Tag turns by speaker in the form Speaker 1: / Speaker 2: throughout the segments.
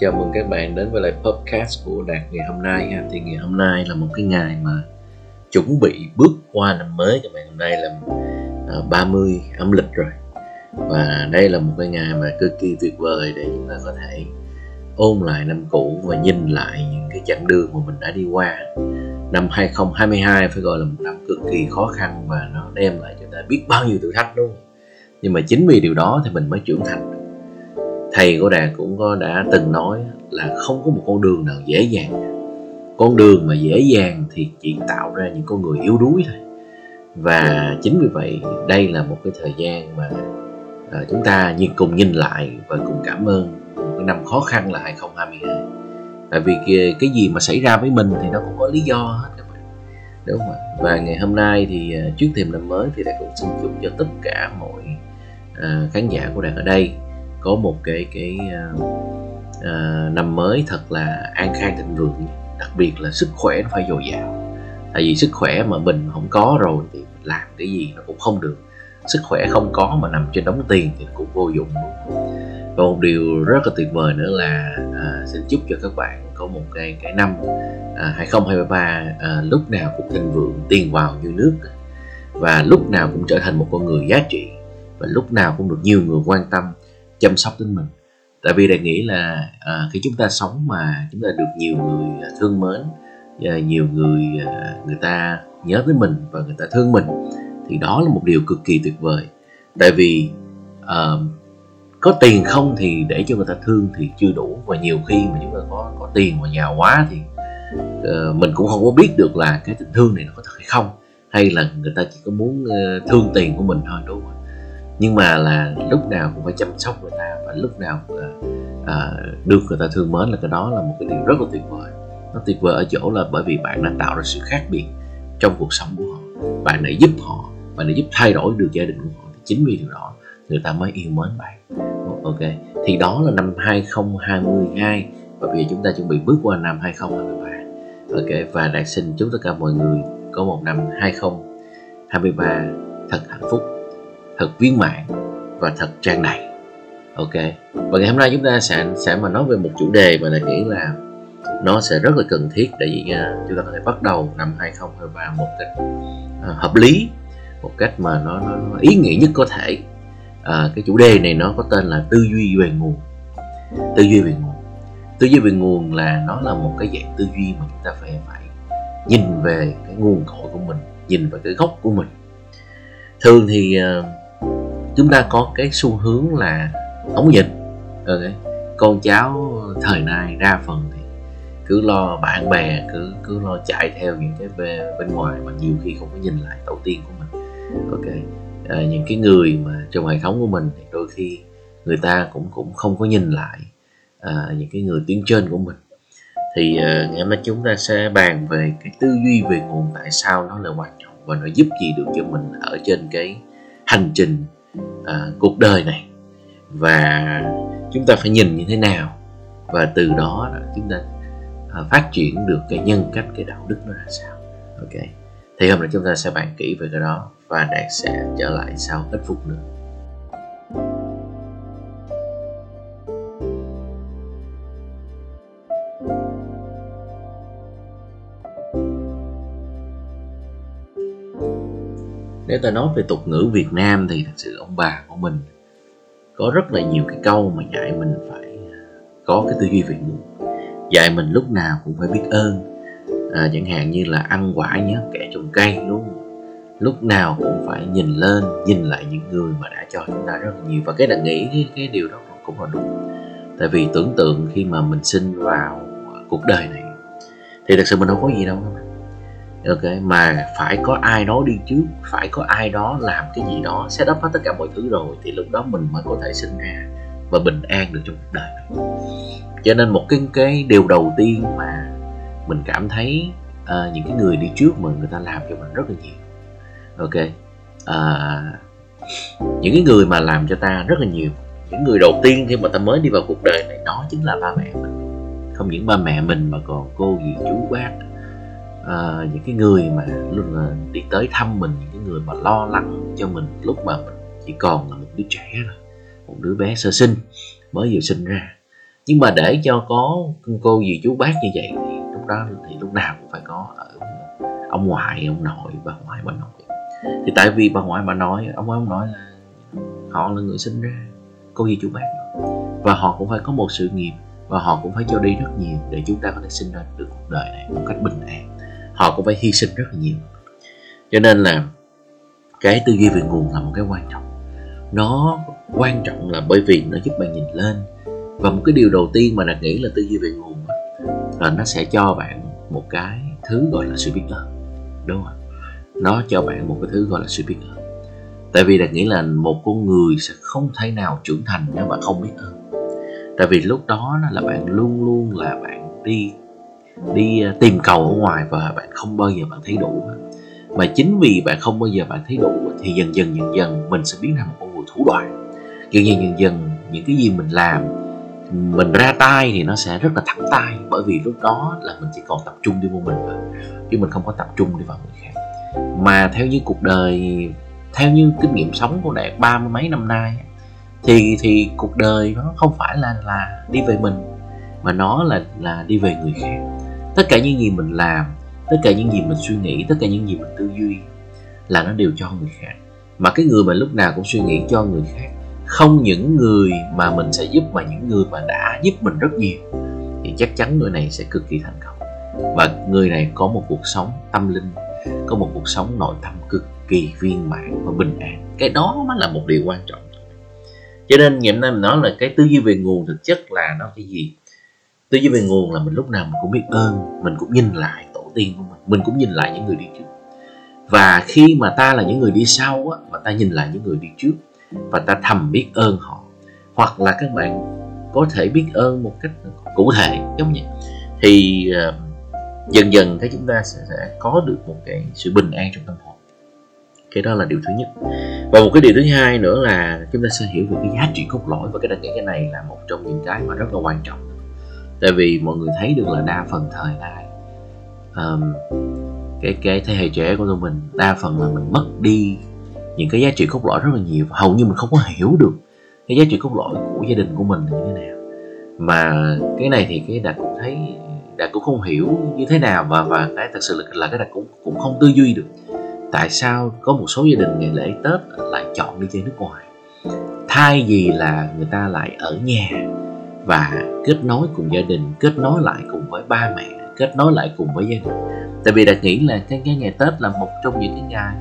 Speaker 1: chào mừng các bạn đến với lại podcast của Đạt ngày hôm nay ha. Thì ngày hôm nay là một cái ngày mà chuẩn bị bước qua năm mới các bạn. Hôm nay là à, 30 âm lịch rồi. Và đây là một cái ngày mà cực kỳ tuyệt vời để chúng ta có thể ôn lại năm cũ và nhìn lại những cái chặng đường mà mình đã đi qua. Năm 2022 phải gọi là một năm cực kỳ khó khăn và nó đem lại cho ta biết bao nhiêu thử thách luôn. Nhưng mà chính vì điều đó thì mình mới trưởng thành thầy của đạt cũng có đã từng nói là không có một con đường nào dễ dàng. Con đường mà dễ dàng thì chỉ tạo ra những con người yếu đuối thôi. Và chính vì vậy đây là một cái thời gian mà à, chúng ta nhìn cùng nhìn lại và cùng cảm ơn một cái năm khó khăn là 2022 tại vì cái, cái gì mà xảy ra với mình thì nó cũng có lý do hết các bạn đúng không ạ? Và ngày hôm nay thì à, trước thềm năm mới thì đạt cũng xin chúc cho tất cả mọi à, khán giả của đạt ở đây có một cái cái uh, uh, năm mới thật là an khang thịnh vượng đặc biệt là sức khỏe nó phải dồi dào. Tại vì sức khỏe mà mình không có rồi thì làm cái gì nó cũng không được. Sức khỏe không có mà nằm trên đống tiền thì cũng vô dụng. Và một điều rất là tuyệt vời nữa là à, xin chúc cho các bạn có một cái cái năm à, 2023 à, lúc nào cũng thịnh vượng tiền vào như nước. Và lúc nào cũng trở thành một con người giá trị. Và lúc nào cũng được nhiều người quan tâm chăm sóc đến mình. Tại vì đại nghĩ là à, khi chúng ta sống mà chúng ta được nhiều người à, thương mến và nhiều người à, người ta nhớ tới mình và người ta thương mình thì đó là một điều cực kỳ tuyệt vời. Tại vì à, có tiền không thì để cho người ta thương thì chưa đủ. Và nhiều khi mà chúng ta có có tiền mà giàu quá thì uh, mình cũng không có biết được là cái tình thương này nó có thật hay không hay là người ta chỉ có muốn uh, thương tiền của mình thôi đúng không nhưng mà là lúc nào cũng phải chăm sóc người ta và lúc nào à, à, được người ta thương mến là cái đó là một cái điều rất là tuyệt vời. Nó tuyệt vời ở chỗ là bởi vì bạn đã tạo ra sự khác biệt trong cuộc sống của họ. Bạn đã giúp họ bạn đã giúp thay đổi được gia đình của họ chính vì điều đó người ta mới yêu mến bạn. Ok thì đó là năm 2022 và bây giờ chúng ta chuẩn bị bước qua năm 2023 ok và đạt xin chúc tất cả mọi người có một năm 2023 thật hạnh phúc thật viên mãn và thật trang đầy. Ok. Và ngày hôm nay chúng ta sẽ sẽ mà nói về một chủ đề mà là nghĩ là nó sẽ rất là cần thiết để chúng ta có thể bắt đầu năm 2023 một cách uh, hợp lý một cách mà nó, nó, nó ý nghĩa nhất có thể. Uh, cái chủ đề này nó có tên là tư duy về nguồn. Tư duy về nguồn. Tư duy về nguồn là nó là một cái dạng tư duy mà chúng ta phải phải nhìn về cái nguồn cội của mình nhìn về cái gốc của mình. Thường thì uh, chúng ta có cái xu hướng là ống dịch okay. con cháu thời nay đa phần thì cứ lo bạn bè cứ cứ lo chạy theo những cái bên, bên ngoài mà nhiều khi không có nhìn lại tổ tiên của mình ok à, những cái người mà trong hệ thống của mình thì đôi khi người ta cũng cũng không có nhìn lại à, những cái người tiến trên của mình thì à, ngày hôm nay chúng ta sẽ bàn về cái tư duy về nguồn tại sao nó là quan trọng và nó giúp gì được cho mình ở trên cái hành trình à, cuộc đời này. Và chúng ta phải nhìn như thế nào. Và từ đó chúng ta à, phát triển được cái nhân cách cái đạo đức nó ra sao. Ok. Thì hôm nay chúng ta sẽ bàn kỹ về cái đó và đạt sẽ trở lại sau ít phút nữa. Nếu ta nói về tục ngữ Việt Nam thì thật sự ông bà của mình có rất là nhiều cái câu mà dạy mình phải có cái tư duy về ngữ. Dạy mình lúc nào cũng phải biết ơn. À, chẳng hạn như là ăn quả nhớ kẻ trồng cây đúng không? Lúc nào cũng phải nhìn lên nhìn lại những người mà đã cho chúng ta rất là nhiều. Và cái là nghĩ cái, cái điều đó cũng là đúng. Tại vì tưởng tượng khi mà mình sinh vào cuộc đời này thì thật sự mình không có gì đâu ok mà phải có ai đó đi trước phải có ai đó làm cái gì đó set up hết tất cả mọi thứ rồi thì lúc đó mình mới có thể sinh ra và bình an được trong cuộc đời cho nên một cái cái điều đầu tiên mà mình cảm thấy uh, những cái người đi trước mà người ta làm cho mình rất là nhiều. Ok uh, những cái người mà làm cho ta rất là nhiều những người đầu tiên khi mà ta mới đi vào cuộc đời này đó chính là ba mẹ mình. Không những ba mẹ mình mà còn cô dì chú bác à, những cái người mà luôn là đi tới thăm mình những cái người mà lo lắng cho mình lúc mà mình chỉ còn là một đứa trẻ thôi một đứa bé sơ sinh mới vừa sinh ra. Nhưng mà để cho có cô dì chú bác như vậy thì lúc đó thì lúc nào cũng phải có ở ông ngoại ông nội bà ngoại bà nội. Thì tại vì bà ngoại bà nội ông ngoại ông nội là họ là người sinh ra cô dì chú bác. Và họ cũng phải có một sự nghiệp và họ cũng phải cho đi rất nhiều để chúng ta có thể sinh ra được cuộc đời này một cách bình an họ cũng phải hy sinh rất là nhiều. Cho nên là cái tư duy về nguồn là một cái quan trọng. Nó quan trọng là bởi vì nó giúp bạn nhìn lên. Và một cái điều đầu tiên mà đạt nghĩ là tư duy về nguồn là nó sẽ cho bạn một cái thứ gọi là sự biết ơn, đúng không nó cho bạn một cái thứ gọi là sự biết ơn. Tại vì đạt nghĩ là một con người sẽ không thể nào trưởng thành nếu mà không biết ơn. Tại vì lúc đó là bạn luôn luôn là bạn đi đi ờ, tìm cầu ở ngoài và bạn không bao giờ bạn thấy đủ. Mà chính vì bạn không bao giờ bạn thấy đủ thì dần dần dần dần mình sẽ biến thành một con người thủ đoạn. Dần dần dần dần những cái gì mình làm, mình ra tay thì nó sẽ rất là thẳng tay, bởi vì lúc đó là mình chỉ còn tập trung đi vô mình thôi, chứ mình không có tập trung đi vào người khác. Mà theo như cuộc đời, theo như kinh nghiệm sống của đạt ba mươi mấy năm nay thì thì cuộc đời nó không phải là là đi về mình mà nó là là đi về người khác. Tất cả những gì mình làm, tất cả những gì mình suy nghĩ, tất cả những gì mình tư duy là nó đều cho người khác. Mà cái người mà lúc nào cũng suy nghĩ cho người khác, không những người mà mình sẽ giúp mà những người mà đã giúp mình rất nhiều, thì chắc chắn người này sẽ cực kỳ thành công. Và người này có một cuộc sống tâm linh, có một cuộc sống nội tâm cực kỳ viên mãn và bình an. Cái đó mới là một điều quan trọng. Cho nên ngày hôm nay mình nói là cái tư duy về nguồn thực chất là nó cái gì? Tư duy về nguồn là mình lúc nào mình cũng biết ơn mình cũng nhìn lại tổ tiên của mình mình cũng nhìn lại những người đi trước. Và khi mà ta là những người đi sau á mà ta nhìn lại những người đi trước và ta thầm biết ơn họ hoặc là các bạn có thể biết ơn một cách cụ thể giống như thì uh, dần dần cái chúng ta sẽ, sẽ có được một cái sự bình an trong tâm hồn. Cái đó là điều thứ nhất. Và một cái điều thứ hai nữa là chúng ta sẽ hiểu về cái giá trị cốt lõi và cái đặc điểm cái này là một trong những cái mà rất là quan trọng tại vì mọi người thấy được là đa phần thời đại um, cái cái thế hệ trẻ của tụi mình đa phần là mình mất đi những cái giá trị cốt lõi rất là nhiều. Hầu như mình không có hiểu được cái giá trị cốt lõi của gia đình của mình là như thế nào. Mà cái này thì cái đạt cũng thấy đạt cũng không hiểu như thế nào và và cái thật sự là, là cái đạt cũng cũng không tư duy được tại sao có một số gia đình ngày lễ tết lại chọn đi chơi nước ngoài. Thay vì là người ta lại ở nhà và kết nối cùng gia đình kết nối lại cùng với ba mẹ kết nối lại cùng với gia đình. Tại vì đạt nghĩ là cái, cái ngày tết là một trong những cái ngày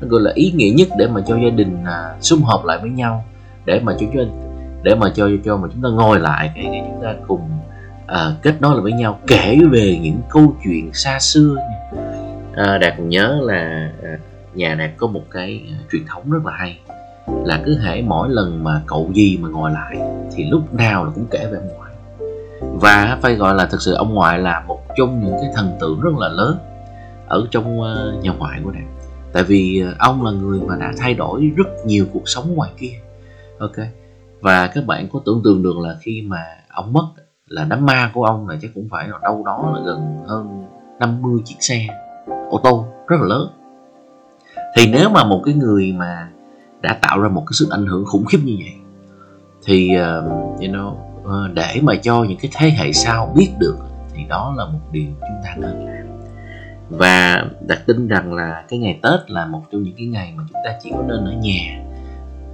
Speaker 1: nó gọi là ý nghĩa nhất để mà cho gia đình à, sum họp lại với nhau để mà cho để mà cho cho mà chúng ta ngồi lại để, để chúng ta cùng à, kết nối lại với nhau kể về những câu chuyện xa xưa à, đạt còn nhớ là à, nhà đạt có một cái à, truyền thống rất là hay là cứ hễ mỗi lần mà cậu gì mà ngồi lại thì lúc nào là cũng kể về ông ngoại. Và phải gọi là thực sự ông ngoại là một trong những cái thần tượng rất là lớn ở trong ờ, nhà ngoại của đạt tại vì ờ, ông là người mà đã thay đổi rất nhiều cuộc sống ngoài kia. Ok? Và các bạn có tưởng tượng được là khi mà ông mất là đám ma của ông là chắc cũng phải là đâu đó là gần hơn 50 chiếc xe, ô tô rất là lớn. Thì nếu mà một cái người mà đã tạo ra một cái sức ảnh hưởng khủng khiếp như vậy. Thì uh, you know uh, để mà cho những cái thế hệ sau biết được thì đó là một điều chúng ta nên làm. Và đặt tin rằng là cái ngày tết là một trong những cái ngày mà chúng ta chỉ có nên ở nhà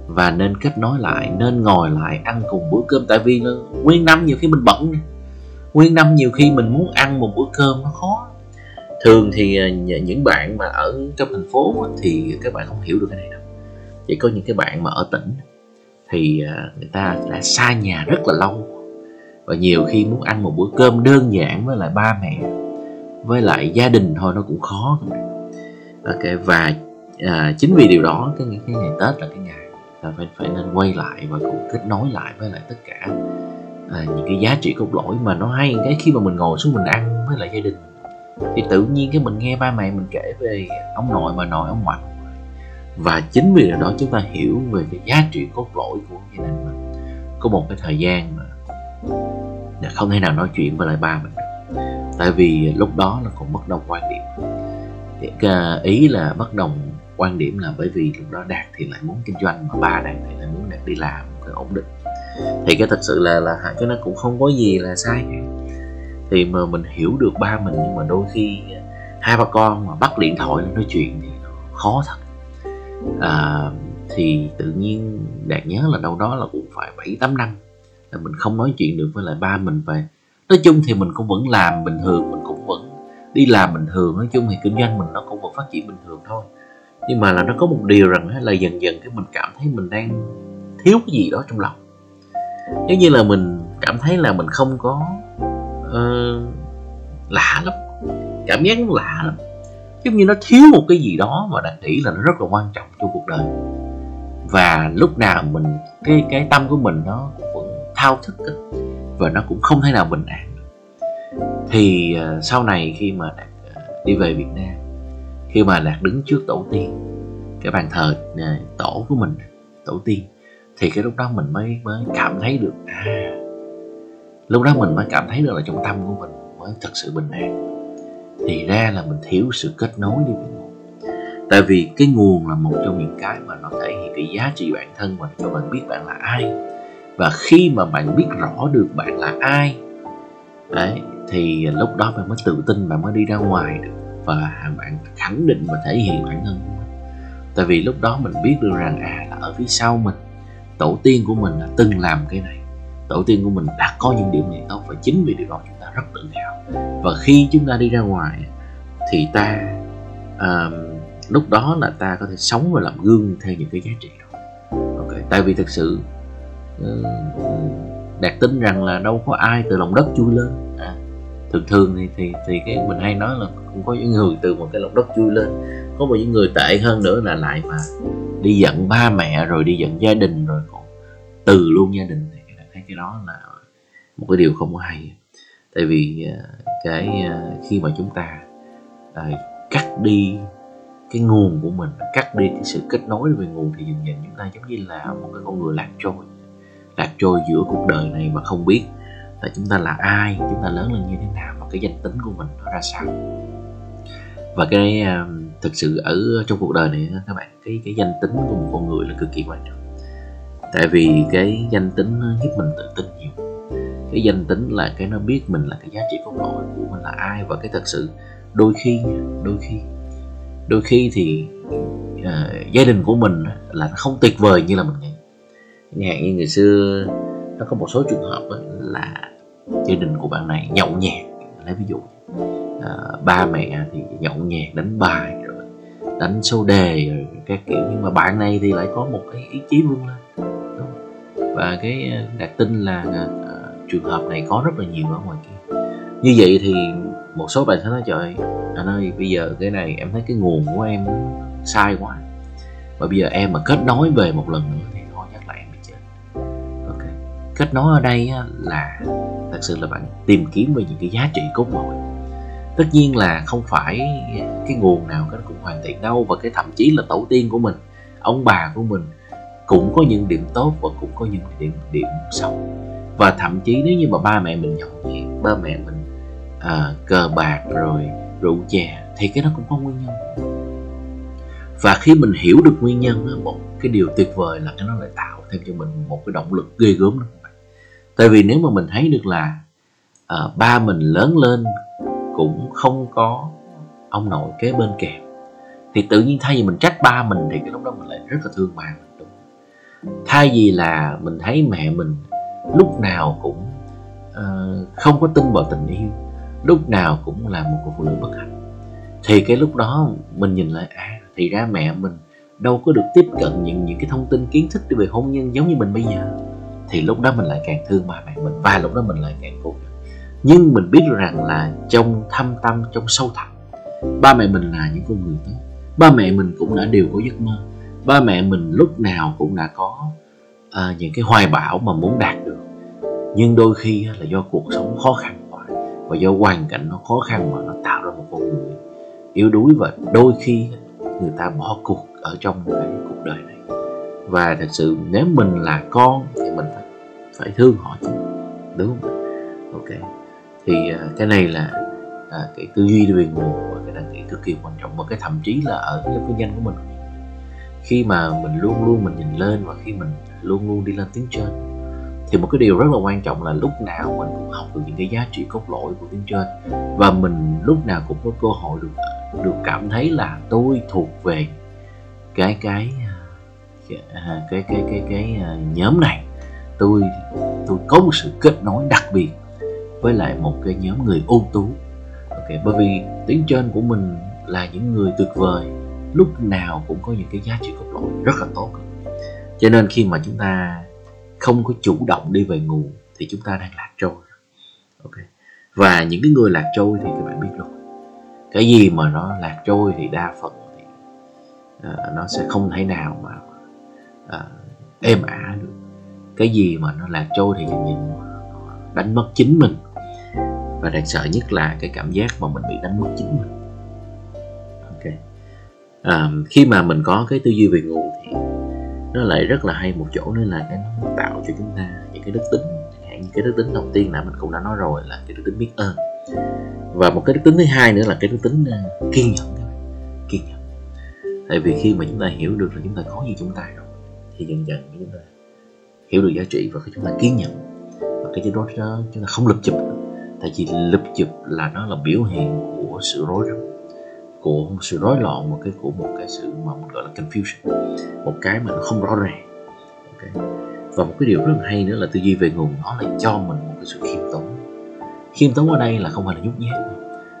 Speaker 1: và nên kết nối lại nên ngồi lại ăn cùng bữa cơm. Tại vì nguyên năm nhiều khi mình bận nguyên năm nhiều khi mình muốn ăn một bữa cơm nó khó. Thường thì ờ, những bạn mà ở trong thành phố thì các bạn không hiểu được cái này đâu chỉ có những cái bạn mà ở tỉnh thì à, người ta đã xa nhà rất là lâu. Và nhiều khi muốn ăn một bữa cơm đơn giản với lại ba mẹ với lại gia đình thôi nó cũng khó. Ok và à, chính vì điều đó cái cái ngày tết là cái ngày là phải phải nên quay lại và cùng kết nối lại với lại tất cả à, những cái giá trị cốt lõi mà nó hay. Cái khi mà mình ngồi xuống mình ăn với lại gia đình thì tự nhiên cái mình nghe ba mẹ mình kể về ông nội bà nội ông ngoại và chính vì điều đó chúng ta hiểu về cái giá trị cốt lõi của gia đình mình. Có một cái thời gian mà dạ, không thể nào nói chuyện với lại ba mình được. Tại vì lúc đó là còn bất đồng quan điểm. À, ý là bất đồng quan điểm là bởi vì lúc đó đạt thì lại muốn kinh doanh mà ba đạt thì lại muốn đạt đi làm cái ổn định. Thì cái thật sự là là cái nó cũng không có gì là sai thì mà mình hiểu được ba mình nhưng mà đôi khi hai ba con mà bắt điện thoại lên nói chuyện thì nó khó thật à, thì tự nhiên đạt nhớ là đâu đó là cũng phải bảy tám năm là mình không nói chuyện được với lại ba mình về. Nói chung thì mình cũng vẫn làm bình thường mình cũng vẫn đi làm bình thường. Nói chung thì kinh doanh mình nó cũng vẫn phát triển bình thường thôi. Nhưng mà là nó có một điều rằng là dần dần cái mình cảm thấy mình đang thiếu cái gì đó trong lòng. Giống như là mình cảm thấy là mình không có uh, lạ lắm cảm giác nó lạ lắm giống như nó thiếu một cái gì đó mà đạt nghĩ là nó rất là quan trọng trong cuộc đời. Và lúc nào mình cái cái tâm của mình nó cũng vẫn thao thức và nó cũng không thể nào bình an thì uh, sau này khi mà đạt uh, đi về Việt Nam khi mà đạt đứng trước tổ tiên cái bàn thờ uh, tổ của mình tổ tiên thì cái lúc đó mình mới mới cảm thấy được à lúc đó mình mới cảm thấy được là trong tâm của mình mới thật sự bình an thì ra là mình thiếu sự kết nối đi với nguồn tại vì cái nguồn là một trong những cái mà nó thể hiện cái giá trị bản thân và cho bạn biết bạn là ai. Và khi mà bạn biết rõ được bạn là ai, đấy, thì lúc đó bạn mới tự tin, bạn mới đi ra ngoài được. Và bạn khẳng định và thể hiện bản thân của mình. Tại vì lúc đó mình biết được rằng à là ở phía sau mình, tổ tiên của mình đã từng làm cái này tổ tiên của mình đã có những điểm này tốt và chính vì điều đó chúng ta rất tự hào. Và khi chúng ta đi ra ngoài thì ta uh, lúc đó là ta có thể sống và làm gương theo những cái giá trị đó. Ok tại vì thực sự uh, đạt tin rằng là đâu có ai từ lòng đất chui lên. À, thường thường thì thì thì cái mình hay nói là cũng có những người từ một cái lòng đất chui lên. Có một những người tệ hơn nữa là lại mà đi giận ba mẹ rồi đi giận gia đình rồi còn từ luôn gia đình thì thấy cái đó là một cái điều không có hay. Tại vì à, cái à, khi mà chúng ta à, cắt đi cái nguồn của mình, cắt đi cái sự kết nối về nguồn thì dần dần chúng ta giống như là một cái con người lạc trôi lạc trôi giữa cuộc đời này mà không biết là chúng ta là ai, chúng ta lớn lên như thế nào và cái danh tính của mình nó ra sao. Và cái thực sự ở trong cuộc đời này các bạn, cái cái danh tính của một con người là cực kỳ quan trọng tại vì cái danh tính nó giúp mình tự tin nhiều. Cái danh tính là cái nó biết mình là cái giá trị cốt lõi của mình là ai và cái thật sự đôi khi đôi khi. Đôi khi thì uh, gia đình của mình là nó không tuyệt vời như là mình nghĩ. Ngàn như ngày xưa nó có một số trường hợp là gia đình của bạn này nhậu nhẹt lấy ví dụ uh, ba mẹ thì nhậu nhẹt đánh bài rồi đánh số đề rồi các kiểu. Nhưng mà bạn này thì lại có một cái ý chí vươn lên và cái ờ, đặc tin là uh, trường hợp này có rất là nhiều ở ngoài kia. Như vậy thì một số bạn sẽ nói trời anh ơi bây giờ cái này em thấy cái nguồn của em sai quá và bây giờ em mà kết nối về một lần nữa thì thôi chắc là em bị chết. Ok kết nối ở đây là thật sự là bạn tìm kiếm về những cái giá trị cốt lõi. Tất nhiên là không phải cái nguồn nào cái cũng hoàn thiện đâu và cái thậm chí là tổ tiên của mình ông bà của mình cũng có những điểm tốt và cũng có những điểm điểm xấu. Và thậm chí nếu như mà ba mẹ mình nhậu nhẹt ba mẹ mình à, cờ bạc rồi rượu chè thì cái đó cũng có nguyên nhân. Và khi mình hiểu được nguyên nhân một cái điều tuyệt vời là cái nó lại tạo thêm cho mình một cái động lực ghê gớm lắm tại vì nếu mà mình thấy được là à, ba mình lớn lên cũng không có ông nội kế bên kèm thì tự nhiên thay vì mình trách ba mình thì cái lúc đó mình lại rất là thương ba mình thay vì là mình thấy mẹ mình lúc nào cũng uh, không có tin vào tình yêu lúc nào cũng là một cô phụ nữ bất hạnh thì cái lúc đó mình nhìn lại à thì ra mẹ mình đâu có được tiếp cận những những cái thông tin kiến thức về hôn nhân giống như mình bây giờ. Thì lúc đó mình lại càng thương ba mẹ mình và lúc đó mình lại càng cố nhưng mình biết rằng là trong thâm tâm trong sâu thẳm ba mẹ mình là những con người tốt. Ba mẹ mình cũng đã đều có giấc mơ ba mẹ mình lúc nào cũng đã có à, những cái hoài bão mà muốn đạt được. Nhưng đôi khi là do cuộc sống khó khăn quá và do hoàn cảnh nó khó khăn mà nó tạo ra một con người yếu đuối và đôi khi người ta bỏ cuộc ở trong cái cuộc đời này. Và thật sự nếu mình là con thì mình phải, phải thương họ chứ đúng không ok. Thì à, cái này là à, cái tư duy về nguồn và cái đăng ký cực kỳ quan trọng và cái thậm chí là ở cái kinh doanh của mình khi mà mình luôn luôn mình nhìn lên và khi mình luôn luôn đi lên tiếng trên. Thì một cái điều rất là quan trọng là lúc nào mình cũng học được những cái giá trị cốt lõi của tiếng trên. Và mình lúc nào cũng có cơ hội được được cảm thấy là tôi thuộc về cái cái à, cái cái cái cái, cái, nhóm này. Tôi tôi có một sự kết nối đặc biệt với lại một cái nhóm người ưu tú. Ok bởi vì tiếng trên của mình là những người tuyệt vời lúc nào cũng có những cái giá trị cốt lõi rất là tốt. Cho nên khi mà chúng ta không có chủ động đi về nguồn thì chúng ta đang lạc trôi. Ok. Và những cái người lạc trôi thì các bạn biết rồi. Cái gì mà nó lạc trôi thì đa phần thì uh, nó sẽ không thể nào mà uh, êm ả được. Cái gì mà nó lạc trôi thì dần dần đánh mất chính mình. Và đáng sợ nhất là cái cảm giác mà mình bị đánh mất chính mình à, khi mà mình có cái tư duy về nguồn thì nó lại rất là hay một chỗ nữa là cái nó tạo cho chúng ta những cái đức tính. Chẳng hạn cái đức tính đầu tiên là mình cũng đã nói rồi là cái đức tính biết ơn. Và một cái đức tính thứ hai nữa là cái đức tính ờ, kiên nhẫn. Các bạn kiên nhẫn. Tại vì khi mà chúng ta hiểu được là chúng ta có gì trong tay rồi thì dần dần chúng ta hiểu được giá trị và khi chúng ta kiên nhẫn. Và cái đó, đó chúng ta không lập chụp tại vì lập chụp là nó là biểu hiện của sự rối rắm của một sự rối loạn một cái của một cái sự mà mình gọi là confusion. Một cái mà nó không rõ ràng. Okay. và một cái điều rất là hay nữa là tư duy về nguồn, nó lại cho mình một cái sự khiêm tốn. Khiêm tốn ở đây là không phải là nhút nhát.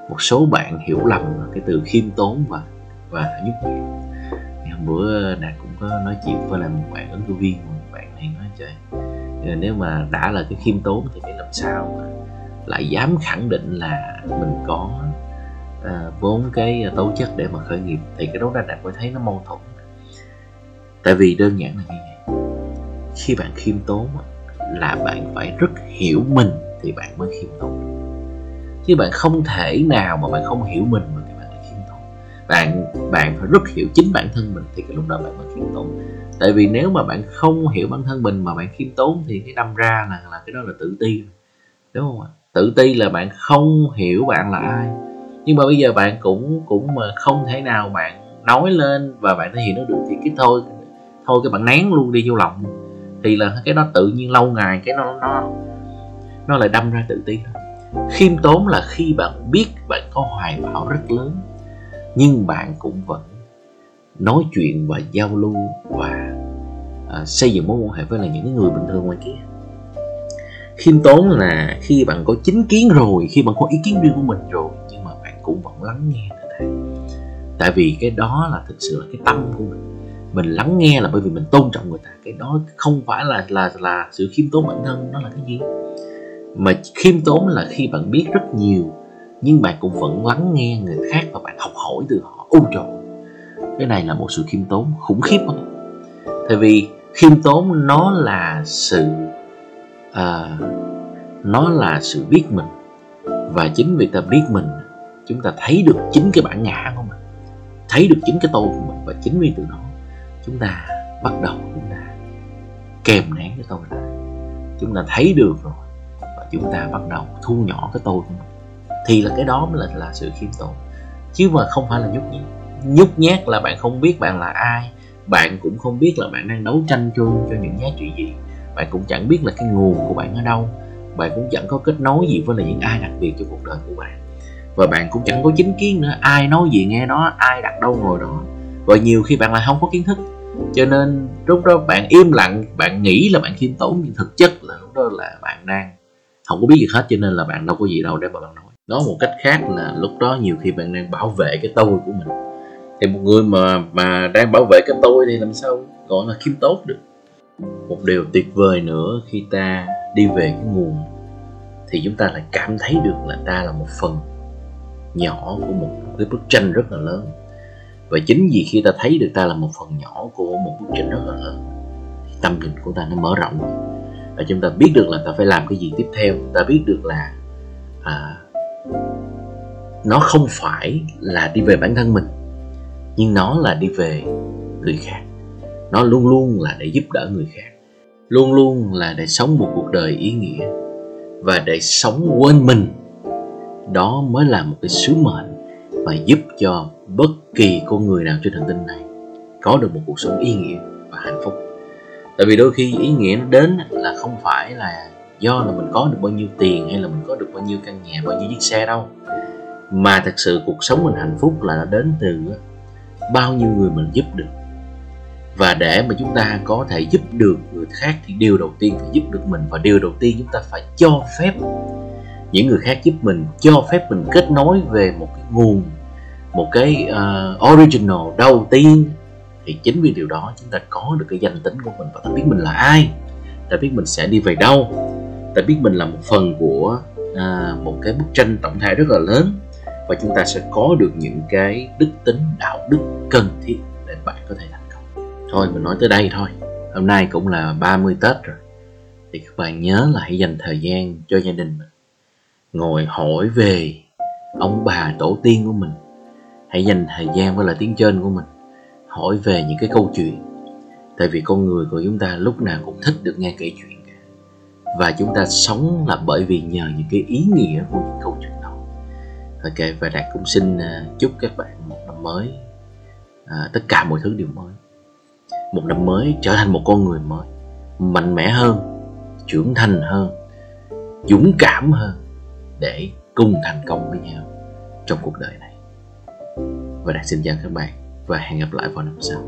Speaker 1: Một số bạn hiểu lầm cái từ khiêm tốn và và nhút nhát. Hôm bữa ờ, đạt cũng có nói chuyện với là một bạn ứng cử viên, một bạn này nói, trời ờ, nếu mà đã là cái khiêm tốn thì phải làm sao mà lại dám khẳng định là mình có à, vốn cái à, tố chất để mà khởi nghiệp thì cái đó ra đạt mới thấy nó mâu thuẫn. Tại vì đơn giản là như vậy. Khi bạn khiêm tốn là bạn phải rất hiểu mình thì bạn mới khiêm tốn. Chứ bạn không thể nào mà bạn không hiểu mình mà bạn lại khiêm tốn. Bạn bạn phải rất hiểu chính bản thân mình thì cái lúc đó bạn mới khiêm tốn. Tại vì nếu mà bạn không hiểu bản thân mình mà bạn khiêm tốn thì cái đâm ra là là cái đó là tự ti. Đúng không ạ? Tự ti là bạn không hiểu bạn là ai nhưng mà bây giờ bạn cũng cũng mà không thể nào bạn nói lên và bạn thể hiện nó được thì cái thôi thôi cái bạn nén luôn đi vô lòng. Thì là cái đó tự nhiên lâu ngày cái nó nó nó lại đâm ra tự ti. Khiêm tốn là khi bạn biết bạn có hoài bão rất lớn nhưng bạn cũng vẫn nói chuyện và giao lưu và à, xây dựng mối quan hệ với là những người bình thường ngoài kia. Khiêm tốn là khi bạn có chính kiến rồi khi bạn có ý kiến riêng của mình rồi cũng vẫn lắng nghe người ta tại vì cái đó là thực sự là cái tâm của mình. Mình lắng nghe là bởi vì mình tôn trọng người ta. Cái đó không phải là là là sự khiêm tốn bản thân nó là cái gì? Mà khiêm tốn là khi bạn biết rất nhiều nhưng bạn cũng vẫn lắng nghe người khác và bạn học hỏi từ họ. Ôi trời cái này là một sự khiêm tốn khủng khiếp không tại vì khiêm tốn nó là sự uh, nó là sự biết mình. Và chính vì ta biết mình chúng ta thấy được chính cái bản ngã của mình, thấy được chính cái tôi của mình và chính vì từ đó, chúng ta bắt đầu chúng ta kèm nén cái tôi lại chúng ta thấy được rồi và chúng ta bắt đầu thu nhỏ cái tôi của mình. Thì là cái đó mới là là sự khiêm tốn. Chứ mà không phải là nhút nhát. Nhút nhát là bạn không biết bạn là ai, bạn cũng không biết là bạn đang đấu tranh cho cho những giá trị gì. Bạn cũng chẳng biết là cái nguồn của bạn ở đâu. Bạn cũng chẳng có kết nối gì với là những ai đặc biệt cho cuộc đời của bạn và bạn cũng chẳng có chính kiến nữa. Ai nói gì nghe đó ai đặt đâu ngồi đó. Và nhiều khi bạn lại không có kiến thức. Cho nên lúc đó bạn im lặng, bạn nghĩ là bạn khiêm tốn, nhưng thực chất là lúc đó là bạn đang không có biết gì hết, cho nên là bạn đâu có gì đâu để mà bạn nói. Nói một cách khác là lúc đó nhiều khi bạn đang bảo vệ cái tôi của mình. Thì một người mà mà đang bảo vệ cái tôi thì làm sao gọi là khiêm tốt được? Một điều tuyệt vời nữa, khi ta đi về cái nguồn thì chúng ta lại cảm thấy được là ta là một phần nhỏ của một cái bức tranh rất là lớn. Và chính vì khi ta thấy được ta là một phần nhỏ của một bức tranh rất là lớn thì tâm nhìn của ta nó mở rộng. Và chúng ta biết được là ta phải làm cái gì tiếp theo. Ta biết được là à, nó không phải là đi về bản thân mình nhưng nó là đi về người khác. Nó luôn luôn là để giúp đỡ người khác. Luôn luôn là để sống một cuộc đời ý nghĩa và để sống quên mình đó mới là một cái sứ mệnh và giúp cho bất kỳ con người nào trên hành tinh này có được một cuộc sống ý nghĩa và hạnh phúc. Tại vì đôi khi ý nghĩa nó đến là không phải là do là mình có được bao nhiêu tiền hay là mình có được bao nhiêu căn nhà, bao nhiêu chiếc xe đâu, mà thật sự cuộc sống mình hạnh phúc là nó đến từ bao nhiêu người mình giúp được. Và để mà chúng ta có thể giúp được người khác thì điều đầu tiên phải giúp được mình và điều đầu tiên chúng ta phải cho phép những người khác giúp mình cho phép mình kết nối về một cái nguồn một cái uh, original đầu tiên. Thì chính vì điều đó chúng ta có được cái danh tính của mình và ta biết mình là ai ta biết mình sẽ đi về đâu. Ta biết mình là một phần của uh, một cái bức tranh tổng thể rất là lớn và chúng ta sẽ có được những cái đức tính đạo đức cần thiết để bạn có thể thành công. Thôi mình nói tới đây thôi. Hôm nay cũng là 30 Tết rồi. Thì các bạn nhớ là hãy dành thời gian cho gia đình mình ngồi hỏi về ông bà tổ tiên của mình. Hãy dành thời gian với lại tiếng trên của mình hỏi về những cái câu chuyện. Tại vì con người của chúng ta lúc nào cũng thích được nghe kể chuyện cả. Và chúng ta sống là bởi vì nhờ những cái ý nghĩa của những câu chuyện đó. Ok và đạt cũng xin à, chúc các bạn một năm mới à, tất cả mọi thứ đều mới. Một năm mới trở thành một con người mới mạnh mẽ hơn trưởng thành hơn dũng cảm hơn để cùng thành công với nhau trong cuộc đời này. Và đạt xin chào các bạn và hẹn gặp lại vào năm sau.